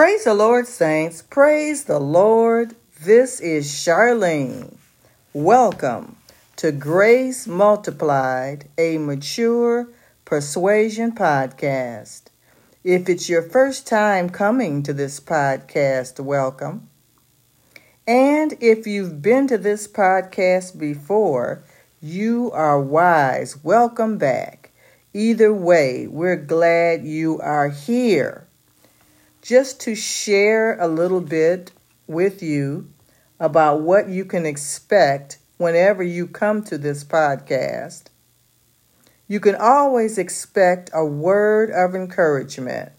Praise the Lord, saints. Praise the Lord. This is Charlene. Welcome to Grace Multiplied, a mature persuasion podcast. If it's your first time coming to this podcast, welcome. And if you've been to this podcast before, you are wise. Welcome back. Either way, we're glad you are here just to share a little bit with you about what you can expect whenever you come to this podcast. You can always expect a word of encouragement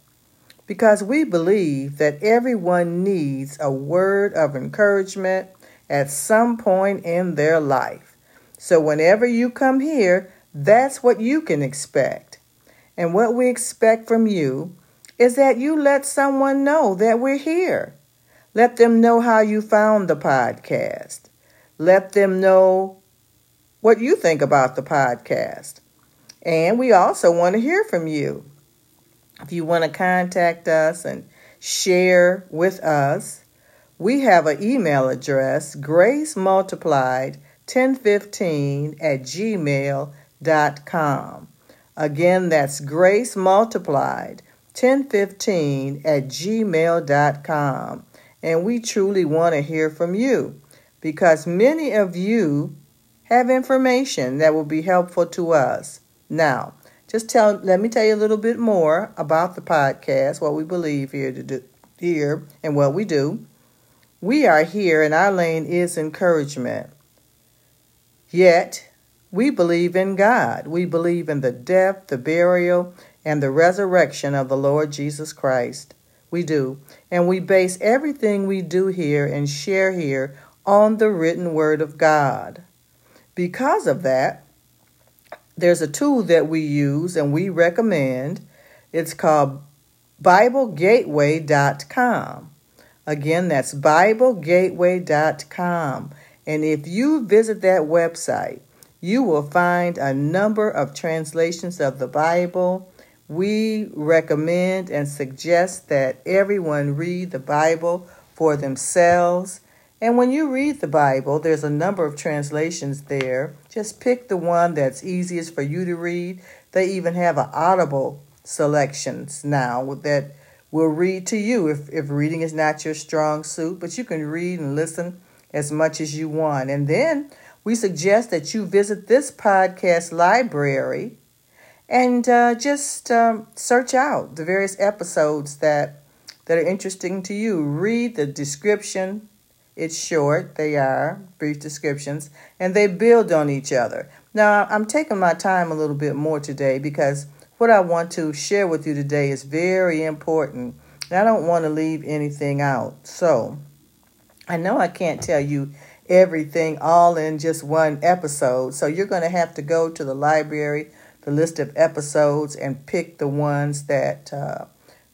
because we believe that everyone needs a word of encouragement at some point in their life. So, whenever you come here, that's what you can expect. And what we expect from you is that you let someone know that we're here. Let them know how you found the podcast. Let them know what you think about the podcast. And we also want to hear from you. If you want to contact us and share with us, we have an email address, grace multiplied 1015 at gmail.com. Again, that's grace multiplied 1015 at gmail.com. And we truly want to hear from you because many of you have information that will be helpful to us. Now, just tell let me tell you a little bit more about the podcast, what we believe here to do here and what we do. We are here and our lane is encouragement. Yet, we believe in God. We believe in the death, the burial, and the resurrection of the Lord Jesus Christ. We do. And we base everything we do here and share here on the written word of God. Because of that, there's a tool that we use and we recommend. It's called BibleGateway.com. Again, that's BibleGateway.com. And if you visit that website, you will find a number of translations of the Bible we recommend and suggest that everyone read the Bible for themselves. And when you read the Bible, there's a number of translations there. Just pick the one that's easiest for you to read. They even have an audible selections now that will read to you if, if reading is not your strong suit, but you can read and listen as much as you want. And then we suggest that you visit this podcast library and uh, just um, search out the various episodes that that are interesting to you. Read the description. It's short. They are brief descriptions, and they build on each other. Now, I'm taking my time a little bit more today because what I want to share with you today is very important. And I don't want to leave anything out. So, I know I can't tell you everything all in just one episode. So, you're going to have to go to the library the list of episodes and pick the ones that uh,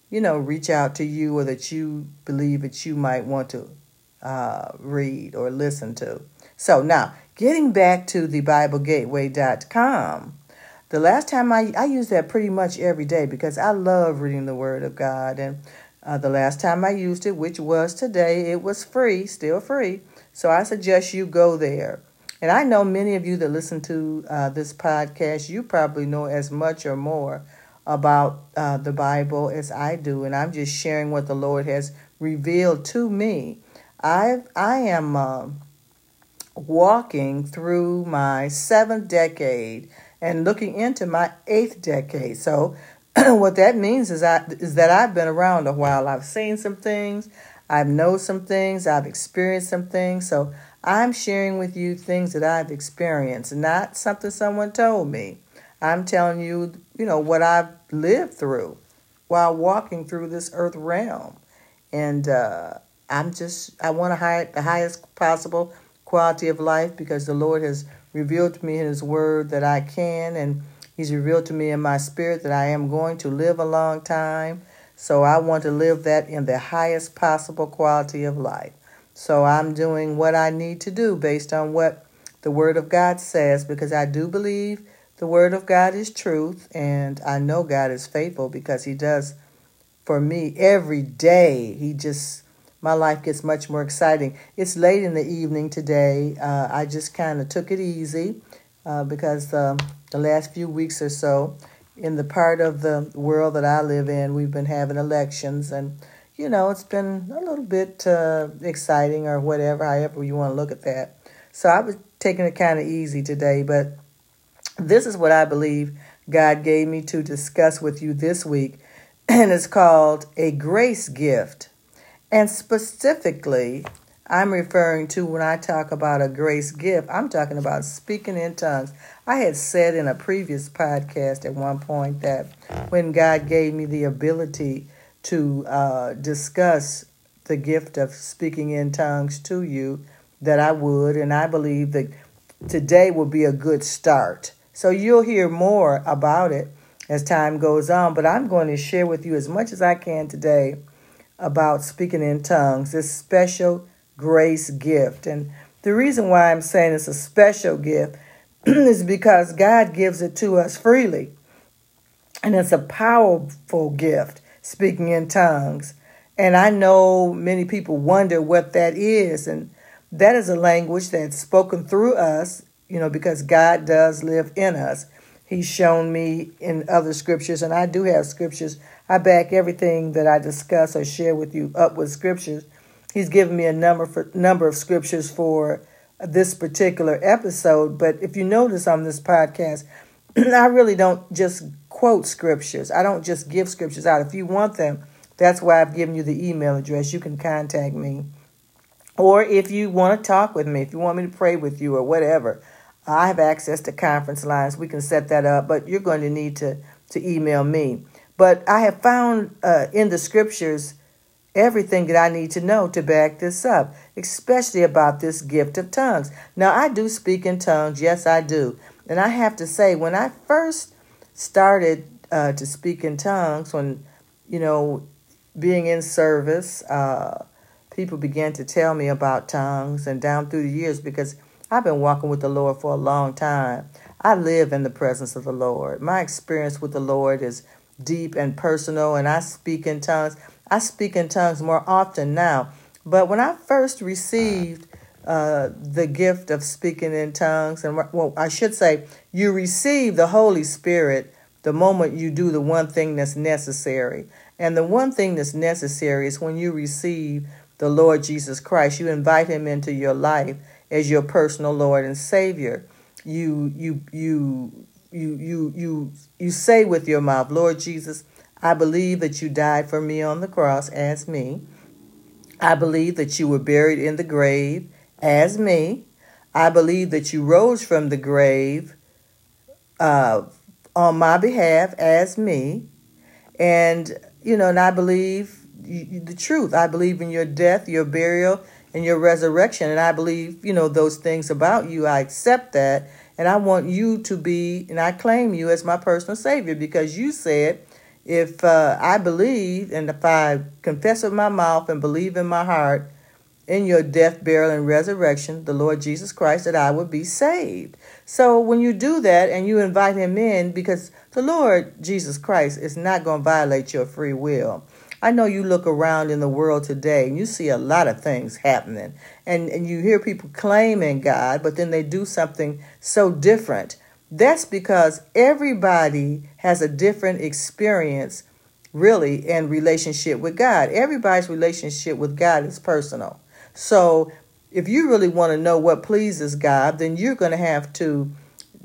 you know reach out to you or that you believe that you might want to uh, read or listen to. So now, getting back to the BibleGateway.com. The last time I I use that pretty much every day because I love reading the Word of God and. Uh, the last time I used it, which was today, it was free, still free. So I suggest you go there. And I know many of you that listen to uh, this podcast, you probably know as much or more about uh, the Bible as I do, and I'm just sharing what the Lord has revealed to me. I I am uh, walking through my seventh decade and looking into my eighth decade. So, what that means is I is that I've been around a while. I've seen some things, I've known some things, I've experienced some things. So I'm sharing with you things that I've experienced, not something someone told me. I'm telling you, you know, what I've lived through while walking through this earth realm. And uh, I'm just, I want to high, the highest possible quality of life because the Lord has revealed to me in His Word that I can, and He's revealed to me in my spirit that I am going to live a long time. So I want to live that in the highest possible quality of life. So I'm doing what I need to do based on what the Word of God says because I do believe the Word of God is truth and I know God is faithful because He does for me every day. He just my life gets much more exciting. It's late in the evening today. Uh, I just kind of took it easy uh, because um, the last few weeks or so, in the part of the world that I live in, we've been having elections, and you know it's been a little bit uh, exciting or whatever, however you want to look at that. So I was taking it kind of easy today, but this is what I believe God gave me to discuss with you this week, and it's called a grace gift. And specifically, I'm referring to when I talk about a grace gift, I'm talking about speaking in tongues. I had said in a previous podcast at one point that when God gave me the ability to uh, discuss the gift of speaking in tongues to you, that I would, and I believe that today will be a good start. So you'll hear more about it as time goes on, but I'm going to share with you as much as I can today about speaking in tongues, this special grace gift. And the reason why I'm saying it's a special gift is because God gives it to us freely. And it's a powerful gift, speaking in tongues. And I know many people wonder what that is. And that is a language that's spoken through us, you know, because God does live in us. He's shown me in other scriptures, and I do have scriptures. I back everything that I discuss or share with you up with scriptures. He's given me a number for number of scriptures for this particular episode. But if you notice on this podcast, I really don't just quote scriptures. I don't just give scriptures out. If you want them, that's why I've given you the email address. You can contact me. Or if you want to talk with me, if you want me to pray with you or whatever, I have access to conference lines. We can set that up, but you're going to need to, to email me. But I have found uh, in the scriptures everything that I need to know to back this up, especially about this gift of tongues. Now, I do speak in tongues. Yes, I do. And I have to say, when I first started uh, to speak in tongues, when, you know, being in service, uh, people began to tell me about tongues and down through the years because I've been walking with the Lord for a long time. I live in the presence of the Lord. My experience with the Lord is deep and personal, and I speak in tongues. I speak in tongues more often now. But when I first received uh, the gift of speaking in tongues, and well, I should say, you receive the Holy Spirit the moment you do the one thing that's necessary. And the one thing that's necessary is when you receive the Lord Jesus Christ. You invite him into your life as your personal Lord and Savior. You you you you you you you say with your mouth, Lord Jesus, I believe that you died for me on the cross as me. I believe that you were buried in the grave as me. I believe that you rose from the grave uh, on my behalf as me. And, you know, and I believe the truth. I believe in your death, your burial, and your resurrection. And I believe, you know, those things about you. I accept that. And I want you to be, and I claim you as my personal Savior because you said, if uh, I believe and if I confess with my mouth and believe in my heart in your death, burial, and resurrection, the Lord Jesus Christ, that I would be saved. So when you do that and you invite Him in, because the Lord Jesus Christ is not going to violate your free will. I know you look around in the world today and you see a lot of things happening. And, and you hear people claiming God, but then they do something so different. That's because everybody has a different experience, really, in relationship with God. Everybody's relationship with God is personal. So if you really want to know what pleases God, then you're going to have to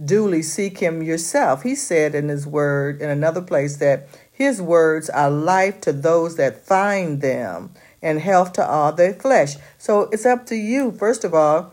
duly seek Him yourself. He said in His Word in another place that his words are life to those that find them and health to all their flesh. So it's up to you, first of all,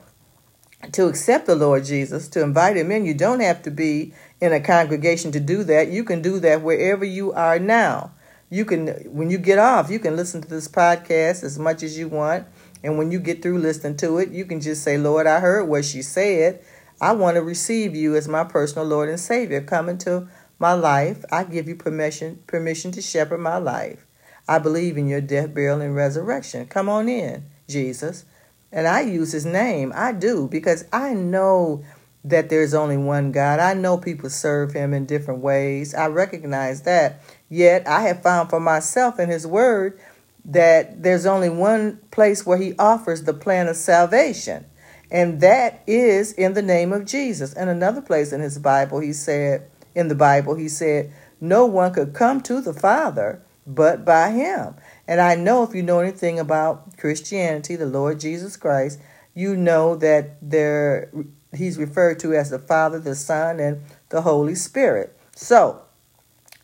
to accept the Lord Jesus, to invite him in. You don't have to be in a congregation to do that. You can do that wherever you are now. You can, when you get off, you can listen to this podcast as much as you want. And when you get through listening to it, you can just say, Lord, I heard what she said. I want to receive you as my personal Lord and Savior. Come into my life. I give you permission permission to shepherd my life. I believe in your death, burial, and resurrection. Come on in, Jesus. And I use his name. I do because I know that there's only one God. I know people serve him in different ways. I recognize that. Yet I have found for myself in His Word that there's only one place where He offers the plan of salvation, and that is in the name of Jesus. And another place in His Bible, He said, in the Bible, He said, no one could come to the Father but by Him. And I know if you know anything about Christianity, the Lord Jesus Christ, you know that there He's referred to as the Father, the Son, and the Holy Spirit. So,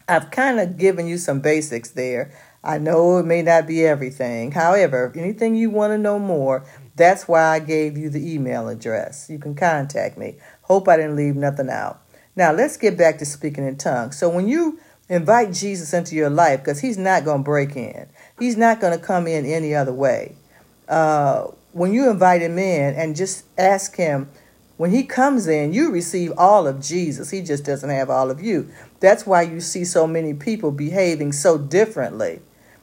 I've kind of given you some basics there. I know it may not be everything. However, if anything you want to know more, that's why I gave you the email address. You can contact me. Hope I didn't leave nothing out. Now, let's get back to speaking in tongues. So, when you invite Jesus into your life, because he's not going to break in, he's not going to come in any other way. Uh, when you invite him in and just ask him, when he comes in, you receive all of Jesus. He just doesn't have all of you. That's why you see so many people behaving so differently.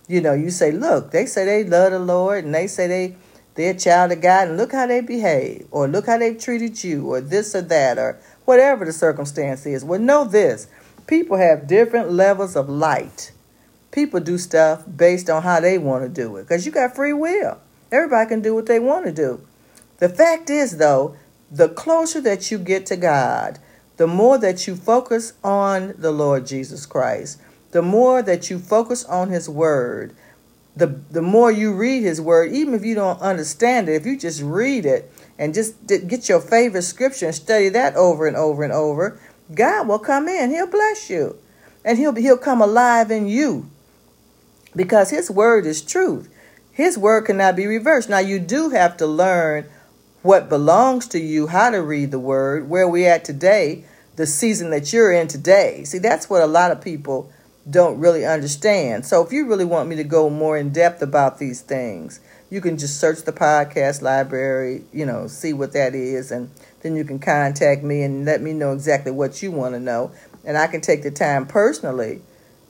You know, you say, look, they say they love the Lord and they say they they're a child of God and look how they behave or look how they've treated you or this or that or whatever the circumstance is. Well, know this. People have different levels of light. People do stuff based on how they want to do it because you got free will. Everybody can do what they want to do. The fact is, though, the closer that you get to God, the more that you focus on the Lord Jesus Christ, the more that you focus on His Word, the, the more you read His Word, even if you don't understand it, if you just read it and just get your favorite scripture and study that over and over and over, God will come in. He'll bless you. And he'll, he'll come alive in you because His Word is truth. His Word cannot be reversed. Now, you do have to learn what belongs to you, how to read the word, where we at today, the season that you're in today. See, that's what a lot of people don't really understand. So if you really want me to go more in depth about these things, you can just search the podcast library, you know, see what that is, and then you can contact me and let me know exactly what you want to know. And I can take the time personally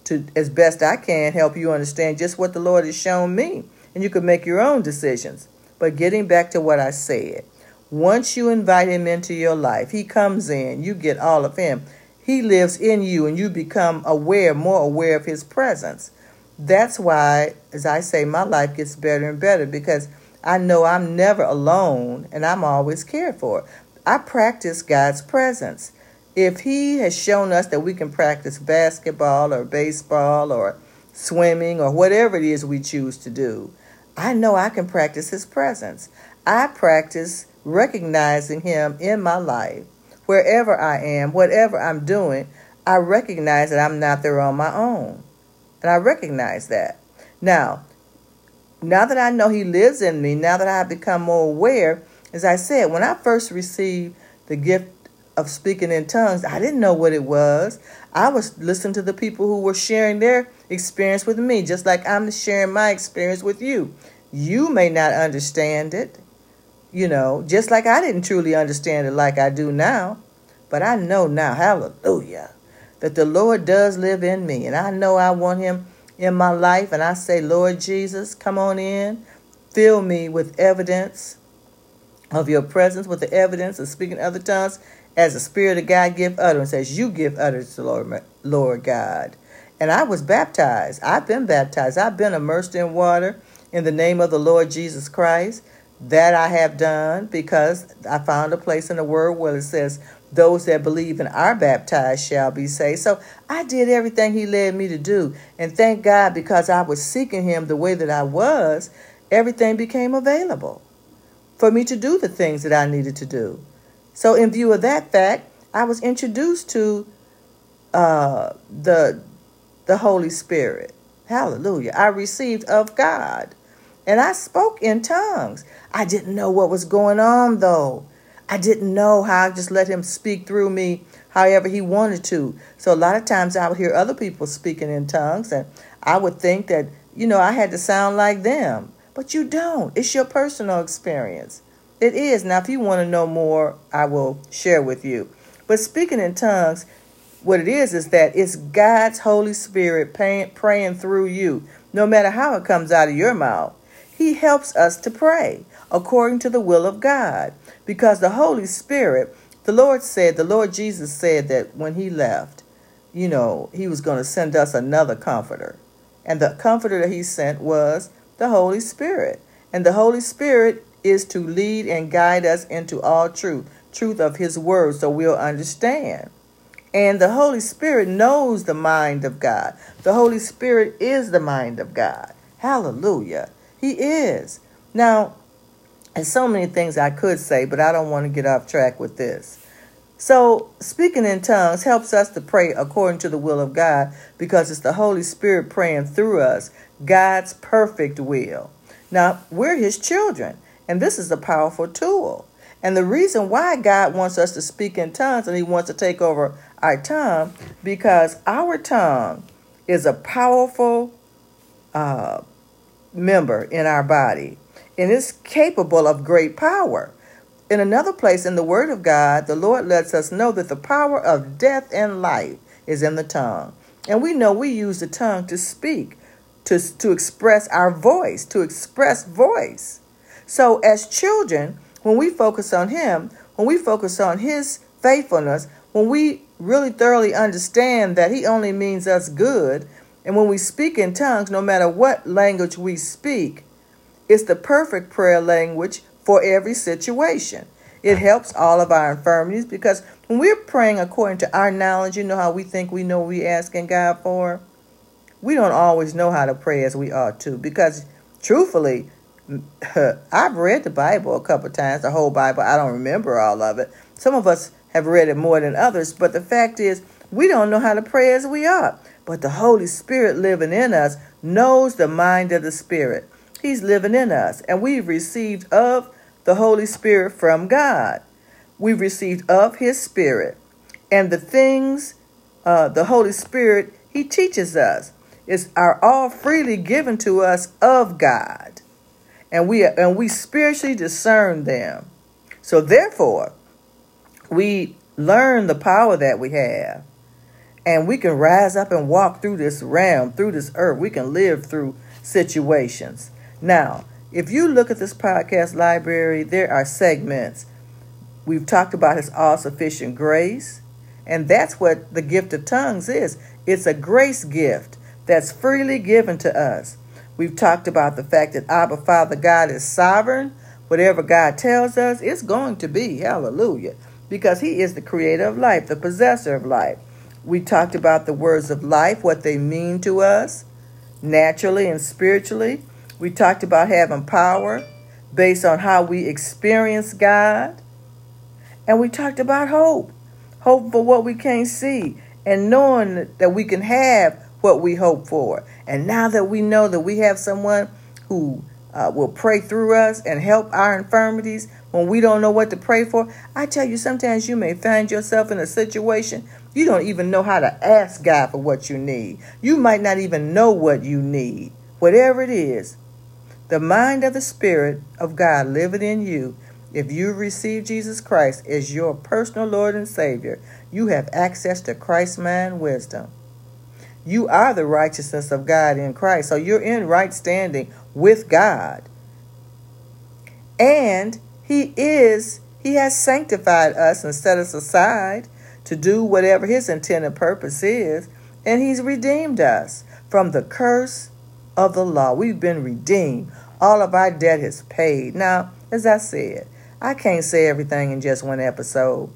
to, as best I can, help you understand just what the Lord has shown me. And you can make your own decisions. But getting back to what I said, once you invite him into your life, he comes in, you get all of him. He lives in you and you become aware, more aware of his presence. That's why, as I say, my life gets better and better because I know I'm never alone and I'm always cared for. I practice God's presence. If He has shown us that we can practice basketball or baseball or swimming or whatever it is we choose to do, I know I can practice His presence. I practice recognizing Him in my life. Wherever I am, whatever I'm doing, I recognize that I'm not there on my own. And I recognize that. Now, now that I know He lives in me, now that I have become more aware, as I said, when I first received the gift of speaking in tongues, I didn't know what it was. I was listening to the people who were sharing their experience with me, just like I'm sharing my experience with you. You may not understand it, you know, just like I didn't truly understand it like I do now. But I know now, hallelujah, that the Lord does live in me. And I know I want Him in my life. And I say, Lord Jesus, come on in. Fill me with evidence of your presence, with the evidence of speaking other tongues as the Spirit of God give utterance, as you give utterance to Lord, Lord God. And I was baptized. I've been baptized. I've been immersed in water in the name of the Lord Jesus Christ. That I have done because I found a place in the Word where it says, Those that believe and are baptized shall be saved. So I did everything He led me to do. And thank God because I was seeking Him the way that I was, everything became available for me to do the things that I needed to do. So, in view of that fact, I was introduced to uh, the the Holy Spirit. Hallelujah! I received of God, and I spoke in tongues. I didn't know what was going on though. I didn't know how I just let Him speak through me however He wanted to. So a lot of times I would hear other people speaking in tongues, and I would think that you know I had to sound like them, but you don't. It's your personal experience. It is. Now, if you want to know more, I will share with you. But speaking in tongues, what it is is that it's God's Holy Spirit praying, through you, no matter how it comes out of your mouth. He helps us to pray according to the will of God because the Holy Spirit, the Lord said, the Lord Jesus said that when He left, you know, he was going to send us another comforter. And the comforter that he sent was the Holy Spirit. And the Holy Spirit is to lead and guide us into all truth, truth of his word, so we'll understand. And the Holy Spirit knows the mind of God. The Holy Spirit is the mind of God. Hallelujah. He is. Now, and so many things I could say, but I don't want to get off track with this. So, speaking in tongues helps us to pray according to the will of God because it's the Holy Spirit praying through us, God's perfect will. Now, we're His children, and this is a powerful tool. And the reason why God wants us to speak in tongues and He wants to take over our tongue, because our tongue is a powerful uh, member in our body, and is capable of great power. In another place in the Word of God, the Lord lets us know that the power of death and life is in the tongue. And we know we use the tongue to speak, to, to express our voice, to express voice. So, as children, when we focus on Him, when we focus on His faithfulness, when we really thoroughly understand that He only means us good, and when we speak in tongues, no matter what language we speak, it's the perfect prayer language for every situation. It helps all of our infirmities because when we're praying according to our knowledge, you know how we think we know what we're asking God for? We don't always know how to pray as we ought to because, truthfully, I've read the Bible a couple times, the whole Bible. I don't remember all of it. Some of us have read it more than others, but the fact is, we don't know how to pray as we ought. But the Holy Spirit living in us knows the mind of the Spirit. He's living in us, and we've received of the Holy Spirit from God. We've received of His Spirit, and the things uh, the Holy Spirit He teaches us is are all freely given to us of God, and we and we spiritually discern them. So therefore, we learn the power that we have, and we can rise up and walk through this realm, through this earth. We can live through situations. Now, if you look at this podcast library, there are segments. We've talked about his all sufficient grace, and that's what the gift of tongues is it's a grace gift that's freely given to us. We've talked about the fact that Abba Father God is sovereign. Whatever God tells us, it's going to be. Hallelujah. Because He is the creator of life, the possessor of life. We talked about the words of life, what they mean to us, naturally and spiritually. We talked about having power based on how we experience God. And we talked about hope hope for what we can't see, and knowing that we can have what we hope for. And now that we know that we have someone who uh, will pray through us and help our infirmities when we don't know what to pray for, I tell you, sometimes you may find yourself in a situation you don't even know how to ask God for what you need. You might not even know what you need. Whatever it is, the mind of the Spirit of God living in you, if you receive Jesus Christ as your personal Lord and Savior, you have access to Christ's mind wisdom. You are the righteousness of God in Christ. So you're in right standing with God. And He is, He has sanctified us and set us aside to do whatever His intended purpose is. And He's redeemed us from the curse of the law. We've been redeemed. All of our debt is paid. Now, as I said, I can't say everything in just one episode.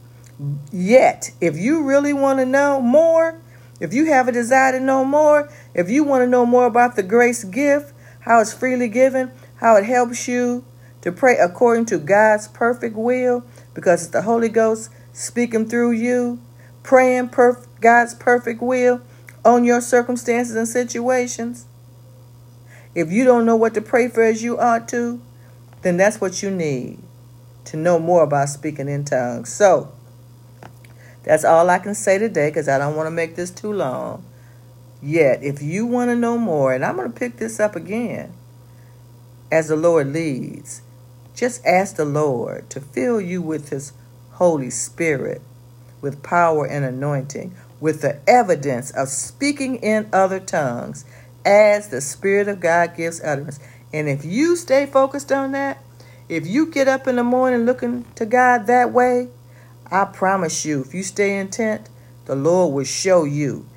Yet, if you really want to know more, if you have a desire to know more, if you want to know more about the grace gift, how it's freely given, how it helps you to pray according to God's perfect will, because it's the Holy Ghost speaking through you, praying perf- God's perfect will on your circumstances and situations, if you don't know what to pray for as you ought to, then that's what you need to know more about speaking in tongues. So, that's all I can say today because I don't want to make this too long. Yet, if you want to know more, and I'm going to pick this up again as the Lord leads, just ask the Lord to fill you with His Holy Spirit, with power and anointing, with the evidence of speaking in other tongues as the Spirit of God gives utterance. And if you stay focused on that, if you get up in the morning looking to God that way, I promise you, if you stay intent, the Lord will show you.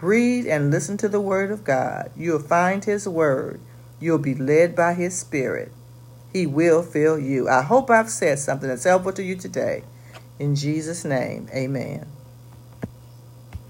Read and listen to the Word of God. You'll find His Word. You'll be led by His Spirit. He will fill you. I hope I've said something that's helpful to you today. In Jesus' name, amen.